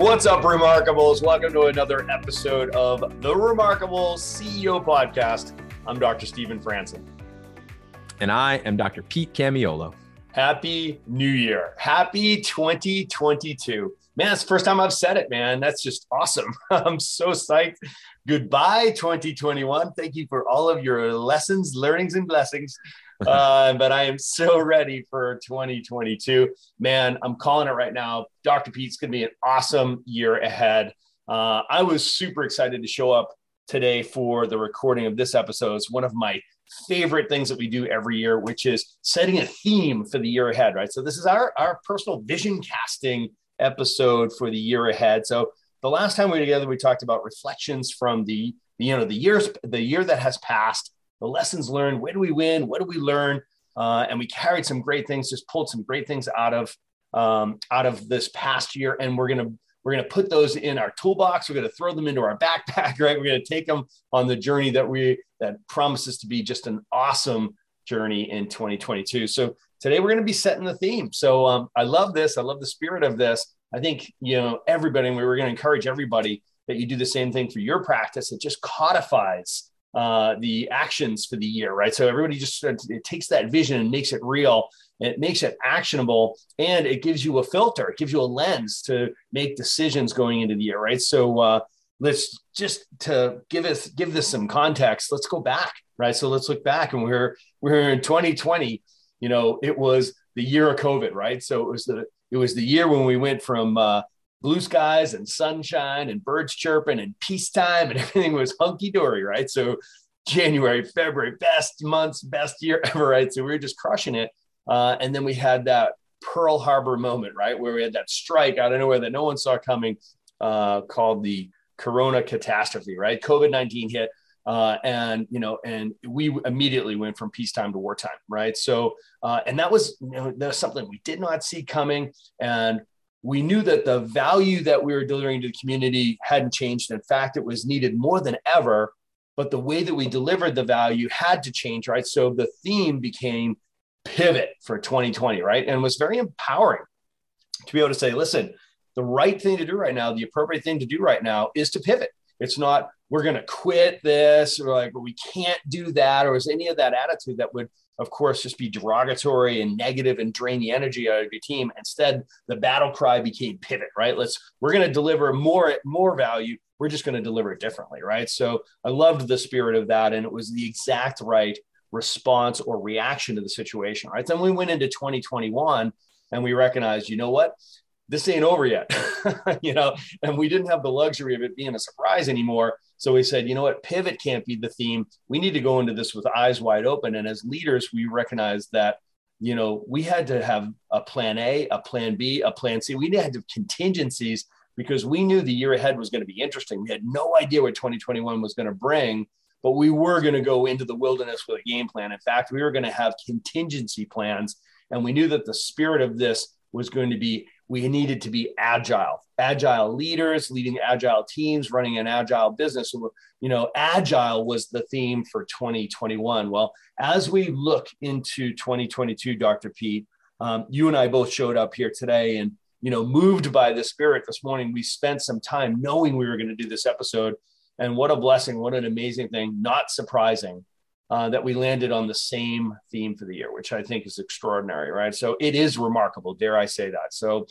What's up, Remarkables? Welcome to another episode of the Remarkable CEO Podcast. I'm Dr. Stephen Franson. And I am Dr. Pete Camiolo. Happy New Year. Happy 2022. Man, it's the first time I've said it, man. That's just awesome. I'm so psyched. Goodbye, 2021. Thank you for all of your lessons, learnings, and blessings. Uh, but I am so ready for 2022. Man, I'm calling it right now. Dr. Pete's going to be an awesome year ahead. Uh, I was super excited to show up today for the recording of this episode. It's one of my favorite things that we do every year, which is setting a theme for the year ahead, right? So this is our, our personal vision casting episode for the year ahead. So the last time we were together, we talked about reflections from the, you know, the years, the year that has passed the lessons learned. Where do we win? What do we learn? Uh, and we carried some great things, just pulled some great things out of um, out of this past year, and we're gonna we're gonna put those in our toolbox. We're gonna throw them into our backpack, right? We're gonna take them on the journey that we that promises to be just an awesome journey in 2022. So today we're gonna be setting the theme. So um, I love this. I love the spirit of this. I think you know everybody, and we were gonna encourage everybody that you do the same thing for your practice. It just codifies uh, the actions for the year, right? So everybody just it takes that vision and makes it real. And it makes it actionable, and it gives you a filter. It gives you a lens to make decisions going into the year, right? So uh, let's just to give us give this some context. Let's go back, right? So let's look back, and we're we're in 2020. You know, it was the year of COVID, right? So it was the it was the year when we went from uh, blue skies and sunshine and birds chirping and peacetime and everything was hunky dory, right? So January, February, best months, best year ever, right? So we were just crushing it. Uh, and then we had that Pearl Harbor moment, right? Where we had that strike out of nowhere that no one saw coming uh, called the Corona catastrophe, right? COVID 19 hit. Uh, and you know, and we immediately went from peacetime to wartime, right? So, uh, and that was you know, that was something we did not see coming, and we knew that the value that we were delivering to the community hadn't changed. In fact, it was needed more than ever, but the way that we delivered the value had to change, right? So the theme became pivot for 2020, right? And was very empowering to be able to say, listen, the right thing to do right now, the appropriate thing to do right now is to pivot. It's not, we're going to quit this or like, we can't do that, or is any of that attitude that would of course, just be derogatory and negative and drain the energy out of your team. Instead, the battle cry became pivot, right? Let's we're going to deliver more more value. We're just going to deliver it differently, right? So I loved the spirit of that, and it was the exact right response or reaction to the situation, right? Then we went into 2021 and we recognized, you know what? This ain't over yet, you know, and we didn't have the luxury of it being a surprise anymore so we said, you know what, pivot can't be the theme. We need to go into this with eyes wide open. And as leaders, we recognize that, you know, we had to have a plan A, a plan B, a plan C. We had to have contingencies because we knew the year ahead was going to be interesting. We had no idea what 2021 was going to bring, but we were going to go into the wilderness with a game plan. In fact, we were going to have contingency plans. And we knew that the spirit of this was going to be we needed to be agile agile leaders leading agile teams running an agile business. You know agile was the theme for 2021 well as we look into 2022 dr pete um, you and i both showed up here today and you know moved by the spirit this morning we spent some time knowing we were going to do this episode. And what a blessing what an amazing thing not surprising uh, that we landed on the same theme for the year, which I think is extraordinary, right? So it is remarkable, dare I say that. So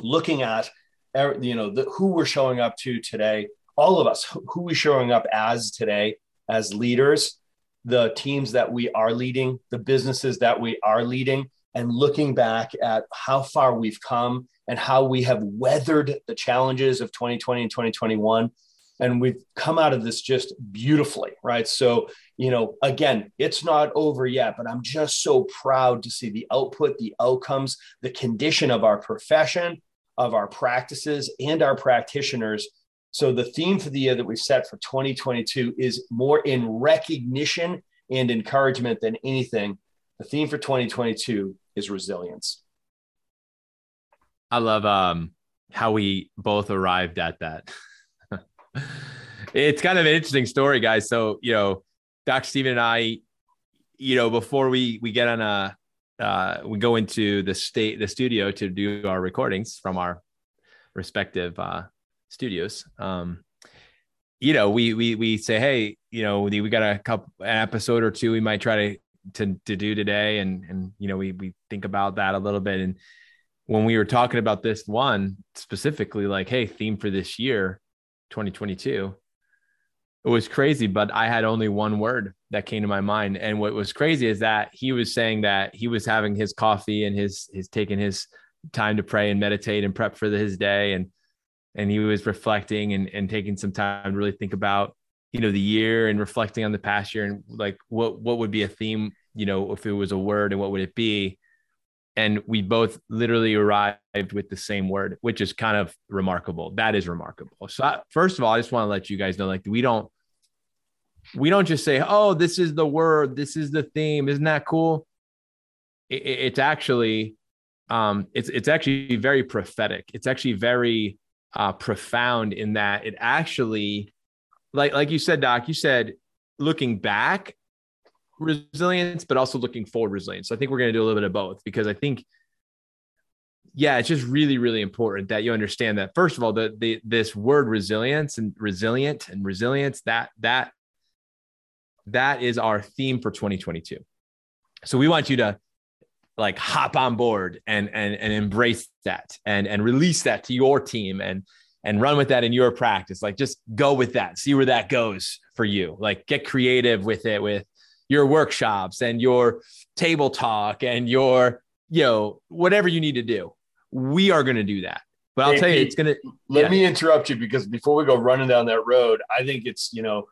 looking at er, you know the, who we're showing up to today, all of us, who we're showing up as today as leaders, the teams that we are leading, the businesses that we are leading, and looking back at how far we've come and how we have weathered the challenges of 2020 and 2021 and we've come out of this just beautifully right so you know again it's not over yet but i'm just so proud to see the output the outcomes the condition of our profession of our practices and our practitioners So the theme for the year that we've set for 2022 is more in recognition and encouragement than anything. The theme for 2022 is resilience. I love um, how we both arrived at that. it's kind of an interesting story, guys. So, you know, Doc Stephen and I, you know, before we we get on a uh, we go into the state the studio to do our recordings from our respective uh, studios. Um, you know, we we we say, hey, you know, we, we got a couple an episode or two we might try to to to do today, and and you know, we we think about that a little bit. And when we were talking about this one specifically, like, hey, theme for this year, 2022, it was crazy, but I had only one word that came to my mind. And what was crazy is that he was saying that he was having his coffee and his his taking his time to pray and meditate and prep for his day. And and he was reflecting and, and taking some time to really think about, you know, the year and reflecting on the past year and like what what would be a theme, you know, if it was a word and what would it be? And we both literally arrived with the same word, which is kind of remarkable. That is remarkable. So I, first of all, I just want to let you guys know, like we don't we don't just say, oh, this is the word, this is the theme. Isn't that cool? It, it's actually, um, it's it's actually very prophetic. It's actually very uh, profound in that it actually, like like you said, Doc, you said looking back resilience, but also looking forward resilience. So I think we're going to do a little bit of both because I think yeah, it's just really, really important that you understand that first of all, the, the this word resilience and resilient and resilience that that that is our theme for 2022. So we want you to like hop on board and and and embrace that and and release that to your team and and run with that in your practice. Like just go with that, see where that goes for you. Like get creative with it with your workshops and your table talk and your you know whatever you need to do. We are going to do that. But I'll hey, tell you, it's going to. Let yeah. me interrupt you because before we go running down that road, I think it's you know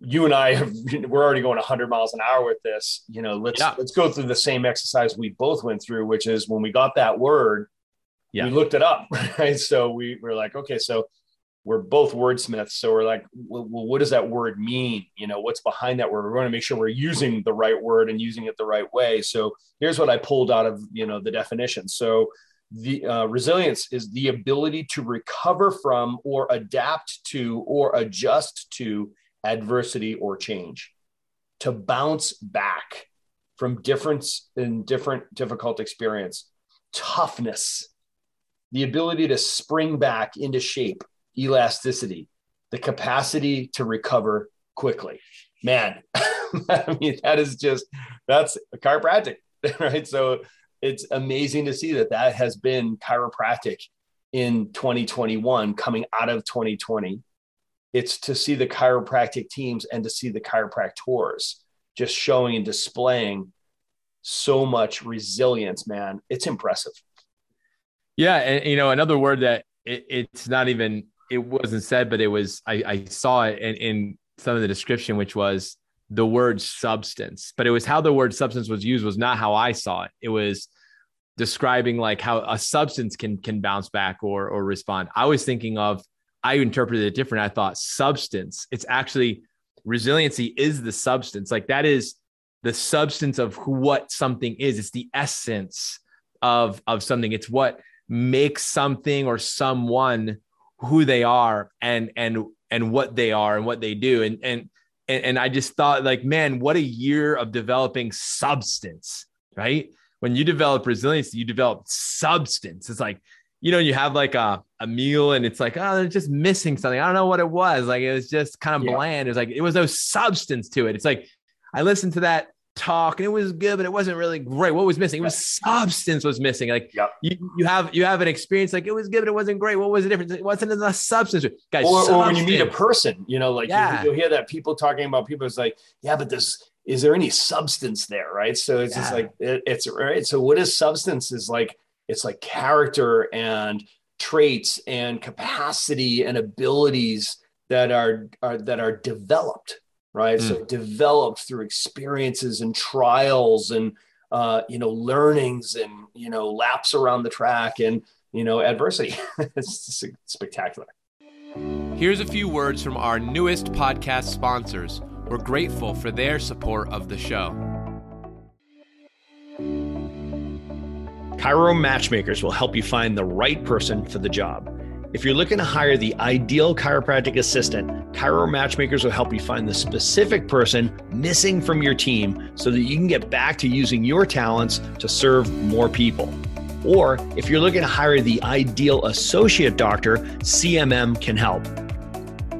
you and I have we're already going 100 miles an hour with this. You know, let's yeah. let's go through the same exercise we both went through, which is when we got that word, yeah. we looked it up, right? So we were like, okay, so we're both wordsmiths, so we're like, well, what does that word mean? You know, what's behind that word? We're going to make sure we're using the right word and using it the right way. So here's what I pulled out of you know the definition. So the uh, resilience is the ability to recover from or adapt to or adjust to adversity or change, to bounce back from difference in different difficult experience, toughness, the ability to spring back into shape, elasticity, the capacity to recover quickly. Man, I mean, that is just, that's chiropractic, right? So it's amazing to see that that has been chiropractic in 2021 coming out of 2020 it's to see the chiropractic teams and to see the chiropractors just showing and displaying so much resilience, man. It's impressive. Yeah. And, you know, another word that it, it's not even, it wasn't said, but it was, I, I saw it in, in some of the description, which was the word substance, but it was how the word substance was used was not how I saw it. It was describing like how a substance can, can bounce back or, or respond. I was thinking of I interpreted it different. I thought substance, it's actually resiliency is the substance. Like that is the substance of who, what something is. It's the essence of, of something. It's what makes something or someone who they are and, and, and what they are and what they do. And, and, and, I just thought like, man, what a year of developing substance, right? When you develop resilience, you develop substance. It's like, you know, you have like a, a meal and it's like, oh, they're just missing something. I don't know what it was. Like it was just kind of yeah. bland. It was like it was no substance to it. It's like I listened to that talk and it was good, but it wasn't really great. What was missing? It was substance was missing. Like yep. you, you have you have an experience like it was good, but it wasn't great. What was the difference? It wasn't enough substance. Guys, or, substance. or when you meet a person, you know, like yeah. you, will hear that people talking about people. It's like, yeah, but there's is there any substance there, right? So it's yeah. just like it, it's right. So what is substance? Is like it's like character and traits and capacity and abilities that are, are that are developed right mm. so developed through experiences and trials and uh, you know learnings and you know laps around the track and you know adversity it's spectacular Here's a few words from our newest podcast sponsors. We're grateful for their support of the show. Chiro Matchmakers will help you find the right person for the job. If you're looking to hire the ideal chiropractic assistant, Chiro Matchmakers will help you find the specific person missing from your team so that you can get back to using your talents to serve more people. Or if you're looking to hire the ideal associate doctor, CMM can help.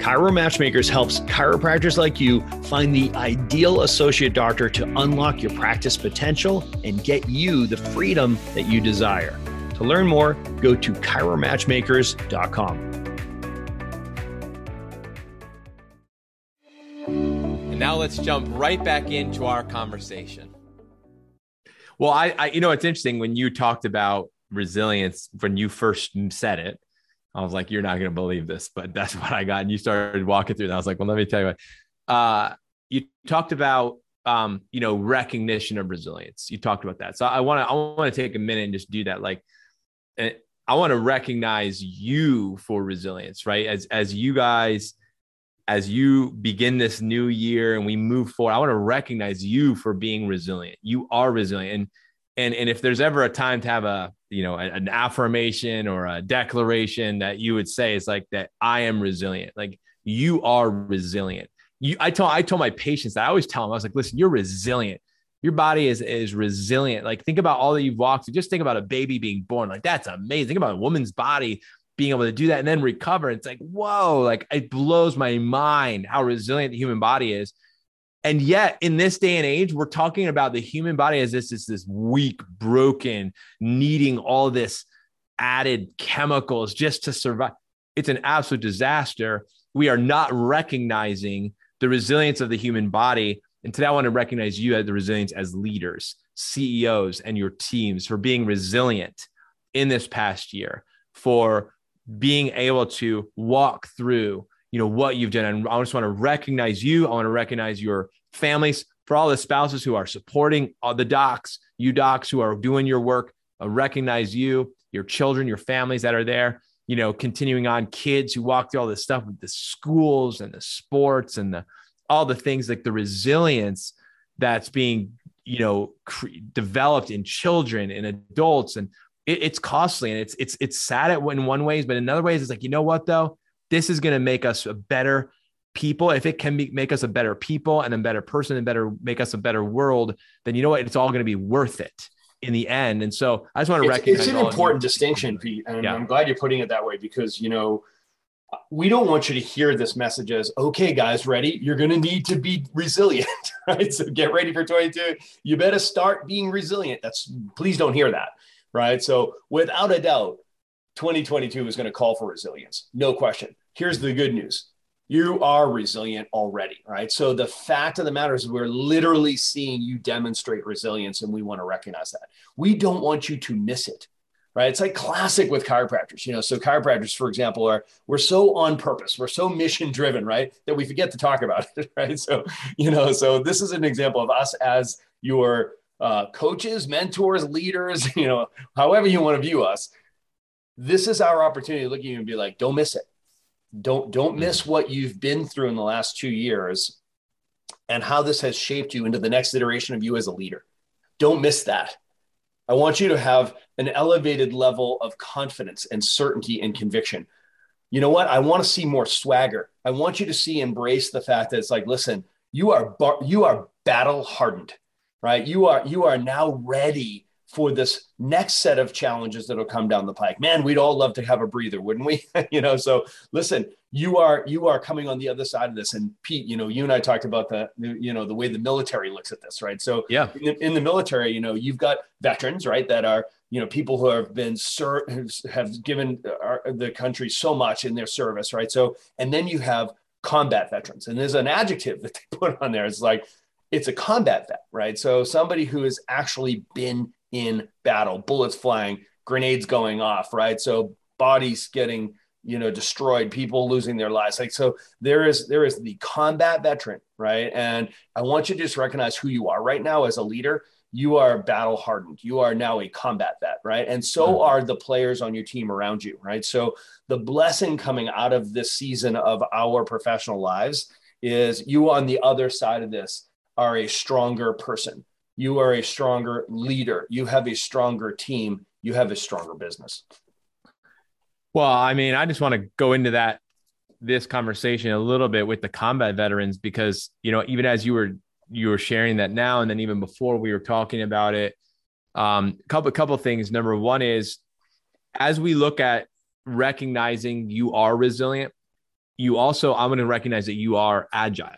Chiro Matchmakers helps chiropractors like you find the ideal associate doctor to unlock your practice potential and get you the freedom that you desire. To learn more, go to chiromatchmakers.com. And now let's jump right back into our conversation. Well, I, I you know, it's interesting when you talked about resilience when you first said it I was like, you're not going to believe this, but that's what I got. And you started walking through. And I was like, well, let me tell you what. Uh, you talked about, um, you know, recognition of resilience. You talked about that. So I want to, I want to take a minute and just do that. Like, I want to recognize you for resilience, right? As, as you guys, as you begin this new year and we move forward, I want to recognize you for being resilient. You are resilient. And, and, and if there's ever a time to have a, you know an affirmation or a declaration that you would say is like that i am resilient like you are resilient you i told i told my patients that i always tell them i was like listen you're resilient your body is is resilient like think about all that you've walked through just think about a baby being born like that's amazing think about a woman's body being able to do that and then recover it's like whoa like it blows my mind how resilient the human body is and yet, in this day and age, we're talking about the human body as this is this weak, broken, needing all this added chemicals just to survive. It's an absolute disaster. We are not recognizing the resilience of the human body. And today, I want to recognize you as the resilience as leaders, CEOs, and your teams for being resilient in this past year, for being able to walk through you know what you've done. And i just want to recognize you. I want to recognize your families for all the spouses who are supporting all the docs you docs who are doing your work. Uh, recognize you your children your families that are there you know continuing on kids who walk through all this stuff with the schools and the sports and the all the things like the resilience that's being you know cre- developed in children and adults and it, it's costly and it's it's it's sad at in one ways but in other ways it's like you know what though? This is going to make us a better people. If it can be, make us a better people and a better person and better make us a better world then you know what? It's all going to be worth it in the end. And so i just want to it's, recognize it's an important distinction pete and yeah. i'm glad you're putting it that way because you know we don't want you to hear this message as okay guys ready? You're going to need to be resilient right? So get ready for 22 you better start being resilient. That's please don't hear that right? So without a doubt 2022 is going to call for resilience, no question. Here's the good news. You are resilient already, right? So the fact of the matter is, we're literally seeing you demonstrate resilience, and we want to recognize that. We don't want you to miss it, right? It's like classic with chiropractors, you know. So chiropractors, for example, are we're so on purpose, we're so mission driven, right, that we forget to talk about it, right? So you know, so this is an example of us as your uh, coaches, mentors, leaders, you know, however you want to view us this is our opportunity to look at you and be like, don't miss it. Don't don't mm-hmm. miss what you've been through in the last two years and how this has shaped you into the next iteration of you as a leader. Don't miss that. I want you to have an elevated level of confidence and certainty and conviction. You know what? I want to see more swagger. I want you to see embrace the fact that it's like, listen, you are bar- you are battle hardened, right? You are you are now ready for this next set of challenges that'll come down the pike. Man, we'd all love to have a breather, wouldn't we? you know, so listen, you are you are coming on the other side of this. And Pete, you know, you and I talked about the you know the way the military looks at this, right? So yeah, in the, in the military, you know, you've got veterans, right, that are you know people who have been ser- have given our, the country so much in their service, right? So and then you have combat veterans, and there's an adjective that they put on there. It's like it's a combat vet, right? So somebody who has actually been in battle, bullets flying, grenades going off, right? So bodies getting you know destroyed people losing their lives like so there is there is the combat veteran right and i want you to just recognize who you are right now as a leader you are battle hardened. You are now a combat vet, right? And so mm-hmm. are the players on your team around you, right? So the blessing coming out of this season of our professional lives is you on the other side of this are a stronger person. You are a stronger leader. You have a stronger team. You have a stronger business. Well, I mean, I just want to go into that this conversation a little bit with the combat veterans because you know even as you were you were sharing that now and then even before we were talking about it um a couple couple things number one is as we look at recognizing you are resilient you also i'm going to recognize that you are agile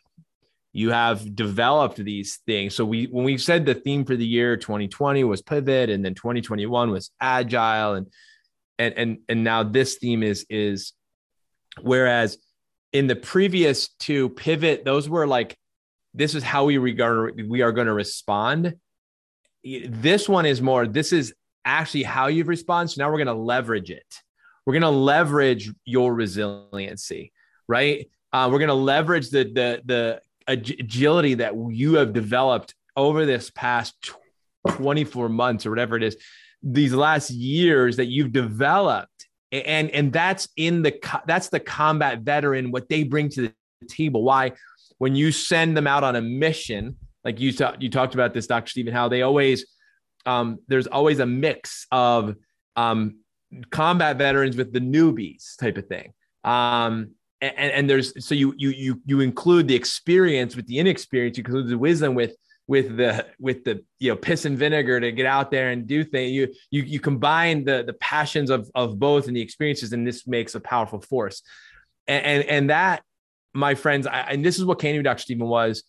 you have developed these things. So we when we said the theme for the year 2020 was pivot and then 2021 was agile and and and and now this theme is is whereas in the previous two pivot those were like this is how we regard we are going to respond this one is more this is actually how you respond. So now we're going to leverage it. We're going to leverage your resiliency right? Uh, we're going to leverage the the the agility that you have developed over this past 24 months or whatever it is these last years that you've developed and and that's in the that's the combat veteran what they bring to the table. Why when you send them out on a mission like you you talked about this dr stephen how they always um, there's always a mix of um, combat veterans with the newbies type of thing. Um, and, and there's so you you you you include the experience with the inexperience you include the wisdom with with the with the you know piss and vinegar to get out there and do things. You you you combine the the passions of of both and the experiences and this makes a powerful force. And and, and that my friends I, and this is what candy dr stephen was.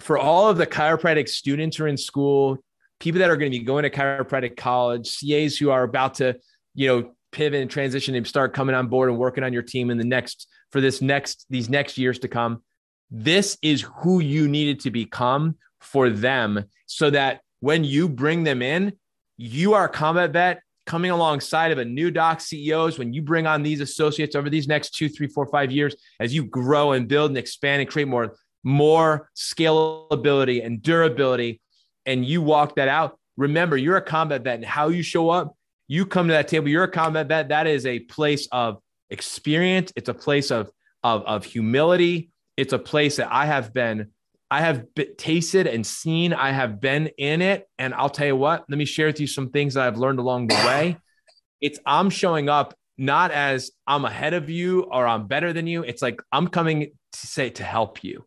For all of the chiropractic students who are in school people that are going to be going to chiropractic college cas who are about to you know pivot and transition and start coming on board and working on your team in the next for this next these next years to come this is who you needed to become for them so that when you bring them in, you are combat vet coming alongside of a new doc CEOs. When you bring on these associates over these next two, three, four, five years, as you grow and build and expand and create more, more scalability and durability, and you walk that out, remember you're a combat vet and how you show up, you come to that table, you're a combat vet. That is a place of experience. It's a place of, of, of humility it's a place that I have been, I have tasted and seen. I have been in it. And I'll tell you what, let me share with you some things that I've learned along the way. It's I'm showing up not as I'm ahead of you or I'm better than you. It's like I'm coming to say to help you.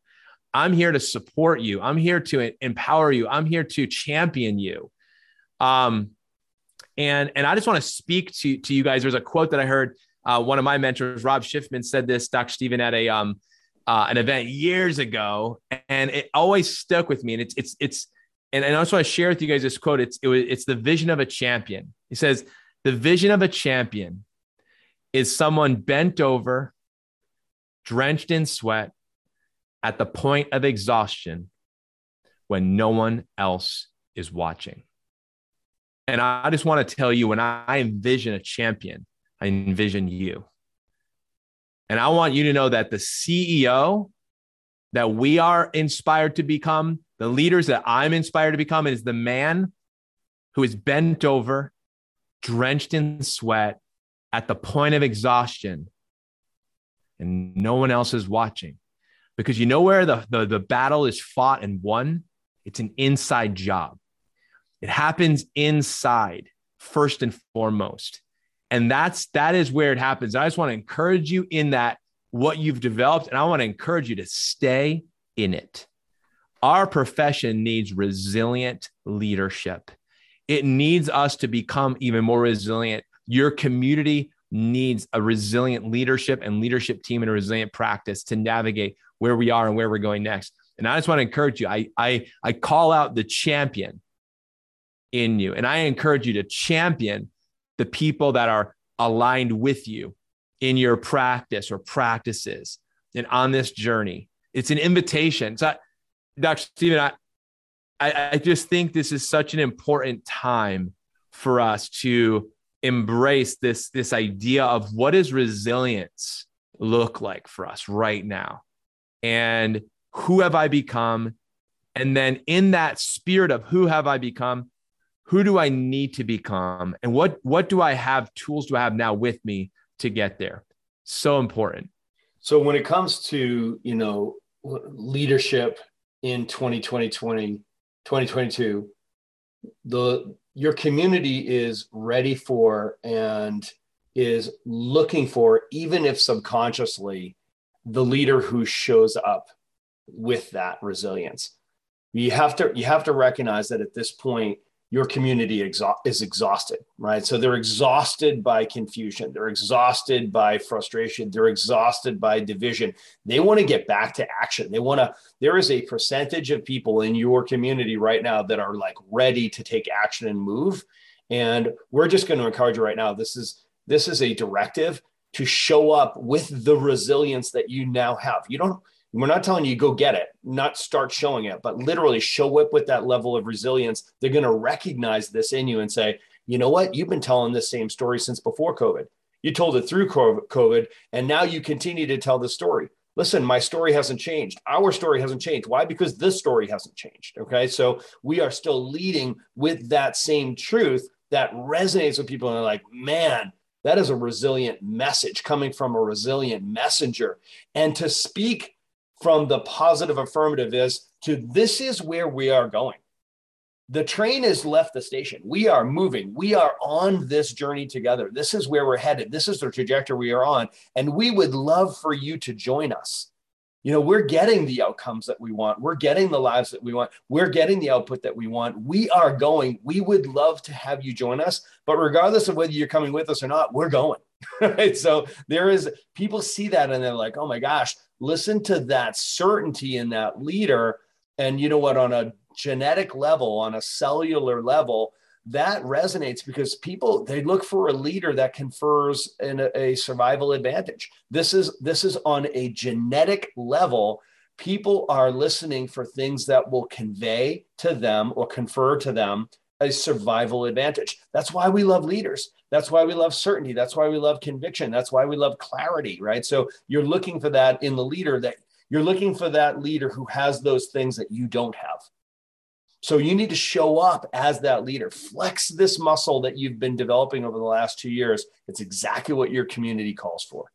I'm here to support you. I'm here to empower you. I'm here to champion you. Um, and and I just want to speak to to you guys. There's a quote that I heard. Uh, one of my mentors, Rob Schiffman, said this. Dr. Stephen at a um, uh, an event years ago, and it always stuck with me. And it's it's it's and, and I just want to share with you guys this quote. It's it was, it's the vision of a champion. He says, "The vision of a champion is someone bent over, drenched in sweat, at the point of exhaustion, when no one else is watching." And I just want to tell you, when I envision a champion, I envision you. And I want you to know that the CEO that we are inspired to become, the leaders that I'm inspired to become, is the man who is bent over, drenched in sweat, at the point of exhaustion, and no one else is watching. Because you know where the, the, the battle is fought and won? It's an inside job. It happens inside, first and foremost. And that's that is where it happens. I just want to encourage you in that what you've developed, and I want to encourage you to stay in it. Our profession needs resilient leadership. It needs us to become even more resilient. Your community needs a resilient leadership and leadership team and a resilient practice to navigate where we are and where we're going next. And I just want to encourage you. I I I call out the champion in you, and I encourage you to champion the people that are aligned with you in your practice or practices and on this journey. It's an invitation. So, Dr. Stephen, I, I, I just think this is such an important time for us to embrace this, this idea of what does resilience look like for us right now? And who have I become? And then in that spirit of who have I become? Who do I need to become? And what what do I have tools do I have now with me to get there? So important. So when it comes to, you know, leadership in 2020, 2022, the your community is ready for and is looking for, even if subconsciously, the leader who shows up with that resilience. You have to you have to recognize that at this point your community exha- is exhausted, right? So they're exhausted by confusion, they're exhausted by frustration, they're exhausted by division. They want to get back to action. They want to. There is a percentage of people in your community right now that are like ready to take action and move. And we're just going to encourage you right now. This is this is a directive to show up with the resilience that you now have. You don't we're not telling you go get it, not start showing it, but literally show up with that level of resilience. They're going to recognize this in you and say, you know what? You've been telling this same story since before COVID. You told it through COVID, and now you continue to tell the story. Listen, my story hasn't changed. Our story hasn't changed. Why? Because this story hasn't changed. Okay. So we are still leading with that same truth that resonates with people. And they're like, man, that is a resilient message coming from a resilient messenger. And to speak from the positive affirmative is to this is where we are going. The train has left the station. We are moving. We are on this journey together. This is where we're headed. This is the trajectory we are on. And we would love for you to join us. You know, we're getting the outcomes that we want. We're getting the lives that we want. We're getting the output that we want. We are going. We would love to have you join us. But regardless of whether you're coming with us or not, we're going. right. So there is people see that and they're like, oh my gosh, listen to that certainty in that leader. And you know what, on a genetic level, on a cellular level, that resonates because people they look for a leader that confers an, a survival advantage. This is this is on a genetic level. People are listening for things that will convey to them or confer to them a survival advantage. That's why we love leaders. That's why we love certainty. That's why we love conviction. That's why we love clarity, right? So you're looking for that in the leader that you're looking for that leader who has those things that you don't have. So you need to show up as that leader. Flex this muscle that you've been developing over the last 2 years. It's exactly what your community calls for.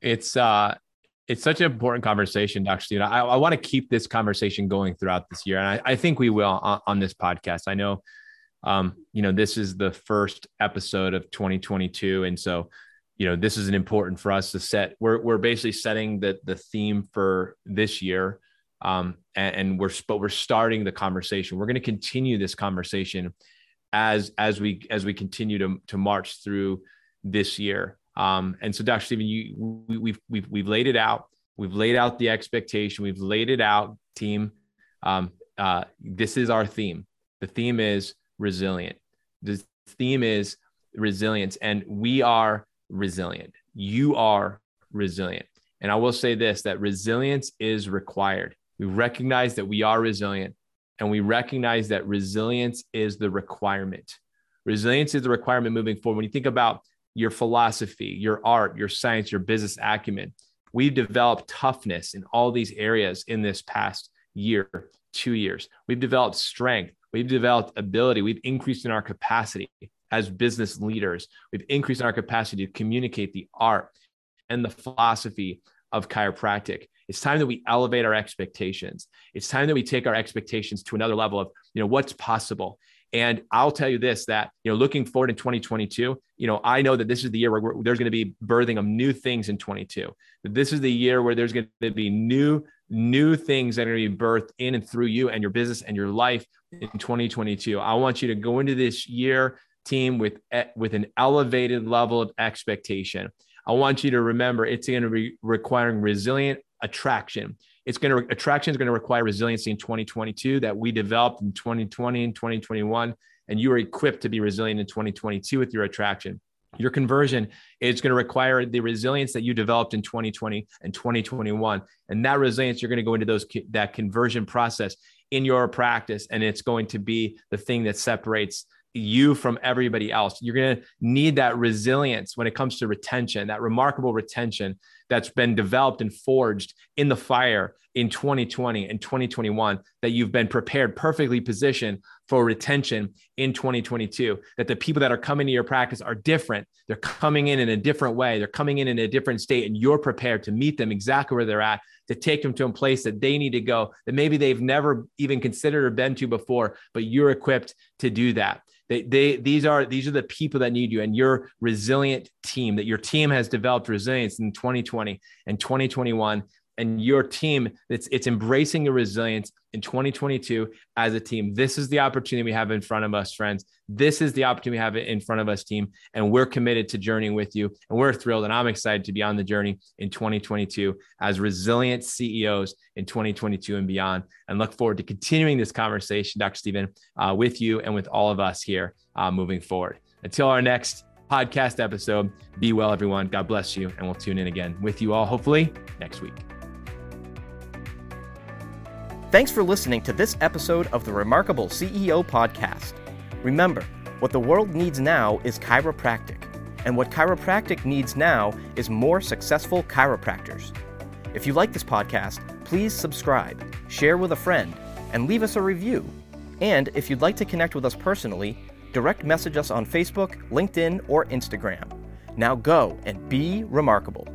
It's uh it's such an important conversation, Dr. Stephen. I, I want to keep this conversation going throughout this year. And I, I think we will on, on, this podcast. I know, um, you know, this is the first episode of 2022. And so, you know, this is an important for us to set. We're, we're basically setting the, the theme for this year. Um, and, and we're, but we're starting the conversation. We're going to continue this conversation as, as we, as we continue to, to march through this year. Um, and so, Dr. Stephen, you we, we've we've we've laid it out. We've laid out the expectation. We've laid it out, team. Um, uh, this is our theme. The theme is resilient. The theme is resilience, and we are resilient. You are resilient. And I will say this: that resilience is required. We recognize that we are resilient, and we recognize that resilience is the requirement. Resilience is the requirement moving forward. When you think about your philosophy, your art, your science, your business acumen. We've developed toughness in all these areas in this past year, two years. We've developed strength. We've developed ability. We've increased in our capacity as business leaders. We've increased in our capacity to communicate the art and the philosophy of chiropractic. It's time that we elevate our expectations. It's time that we take our expectations to another level of, you know, what's possible. And I'll tell you this that, you know, looking forward in 2022, you know, I know that this is the year where there's going to be birthing of new things in 22. This is the year where there's going to be new, new things that are going to be birthed in and through you and your business and your life in 2022. I want you to go into this year team with, eh, with an elevated level of expectation. I want you to remember it's going to be requiring resilient attraction. It's going to attraction is going to require resiliency in 2022 that we developed in 2020 and 2021, and you are equipped to be resilient in 2022 with your attraction. Your conversion is going to require the resilience that you developed in 2020 and 2021, and that resilience you're going to go into those that conversion process in your practice, and it's going to be the thing that separates you from everybody else. You're going to need that resilience when it comes to retention, that remarkable retention that's been developed and forged in the fire in 2020 and 2021 that you've been prepared perfectly positioned for retention in 2022 that the people that are coming to your practice are different. They're coming in in a different way. They're coming in in a different state and you're prepared to meet them exactly where they're at to take them to a place that they need to go that maybe they've never even considered or been to before but you're equipped to do that they, they these are these are the people that need you and your resilient team that your team has developed resilience in 2020 and 2021 and your team it's it's embracing your resilience in 2022 as a team. This is the opportunity we have in front of us friends. This is the opportunity we have in front of us team and we're committed to journeying with you and we're thrilled and i'm excited to be on the journey in 2022 as resilient ceos in 2022 and beyond and look forward to continuing this conversation dr stephen uh, with you and with all of us here uh, moving forward. Until our next podcast episode be well everyone. God bless you and we'll tune in again with you all hopefully next week Thanks for listening to this episode of the Remarkable CEO Podcast. Remember, what the world needs now is chiropractic, and what chiropractic needs now is more successful chiropractors. If you like this podcast, please subscribe, share with a friend, and leave us a review. And if you'd like to connect with us personally, direct message us on Facebook, LinkedIn, or Instagram. Now go and be remarkable.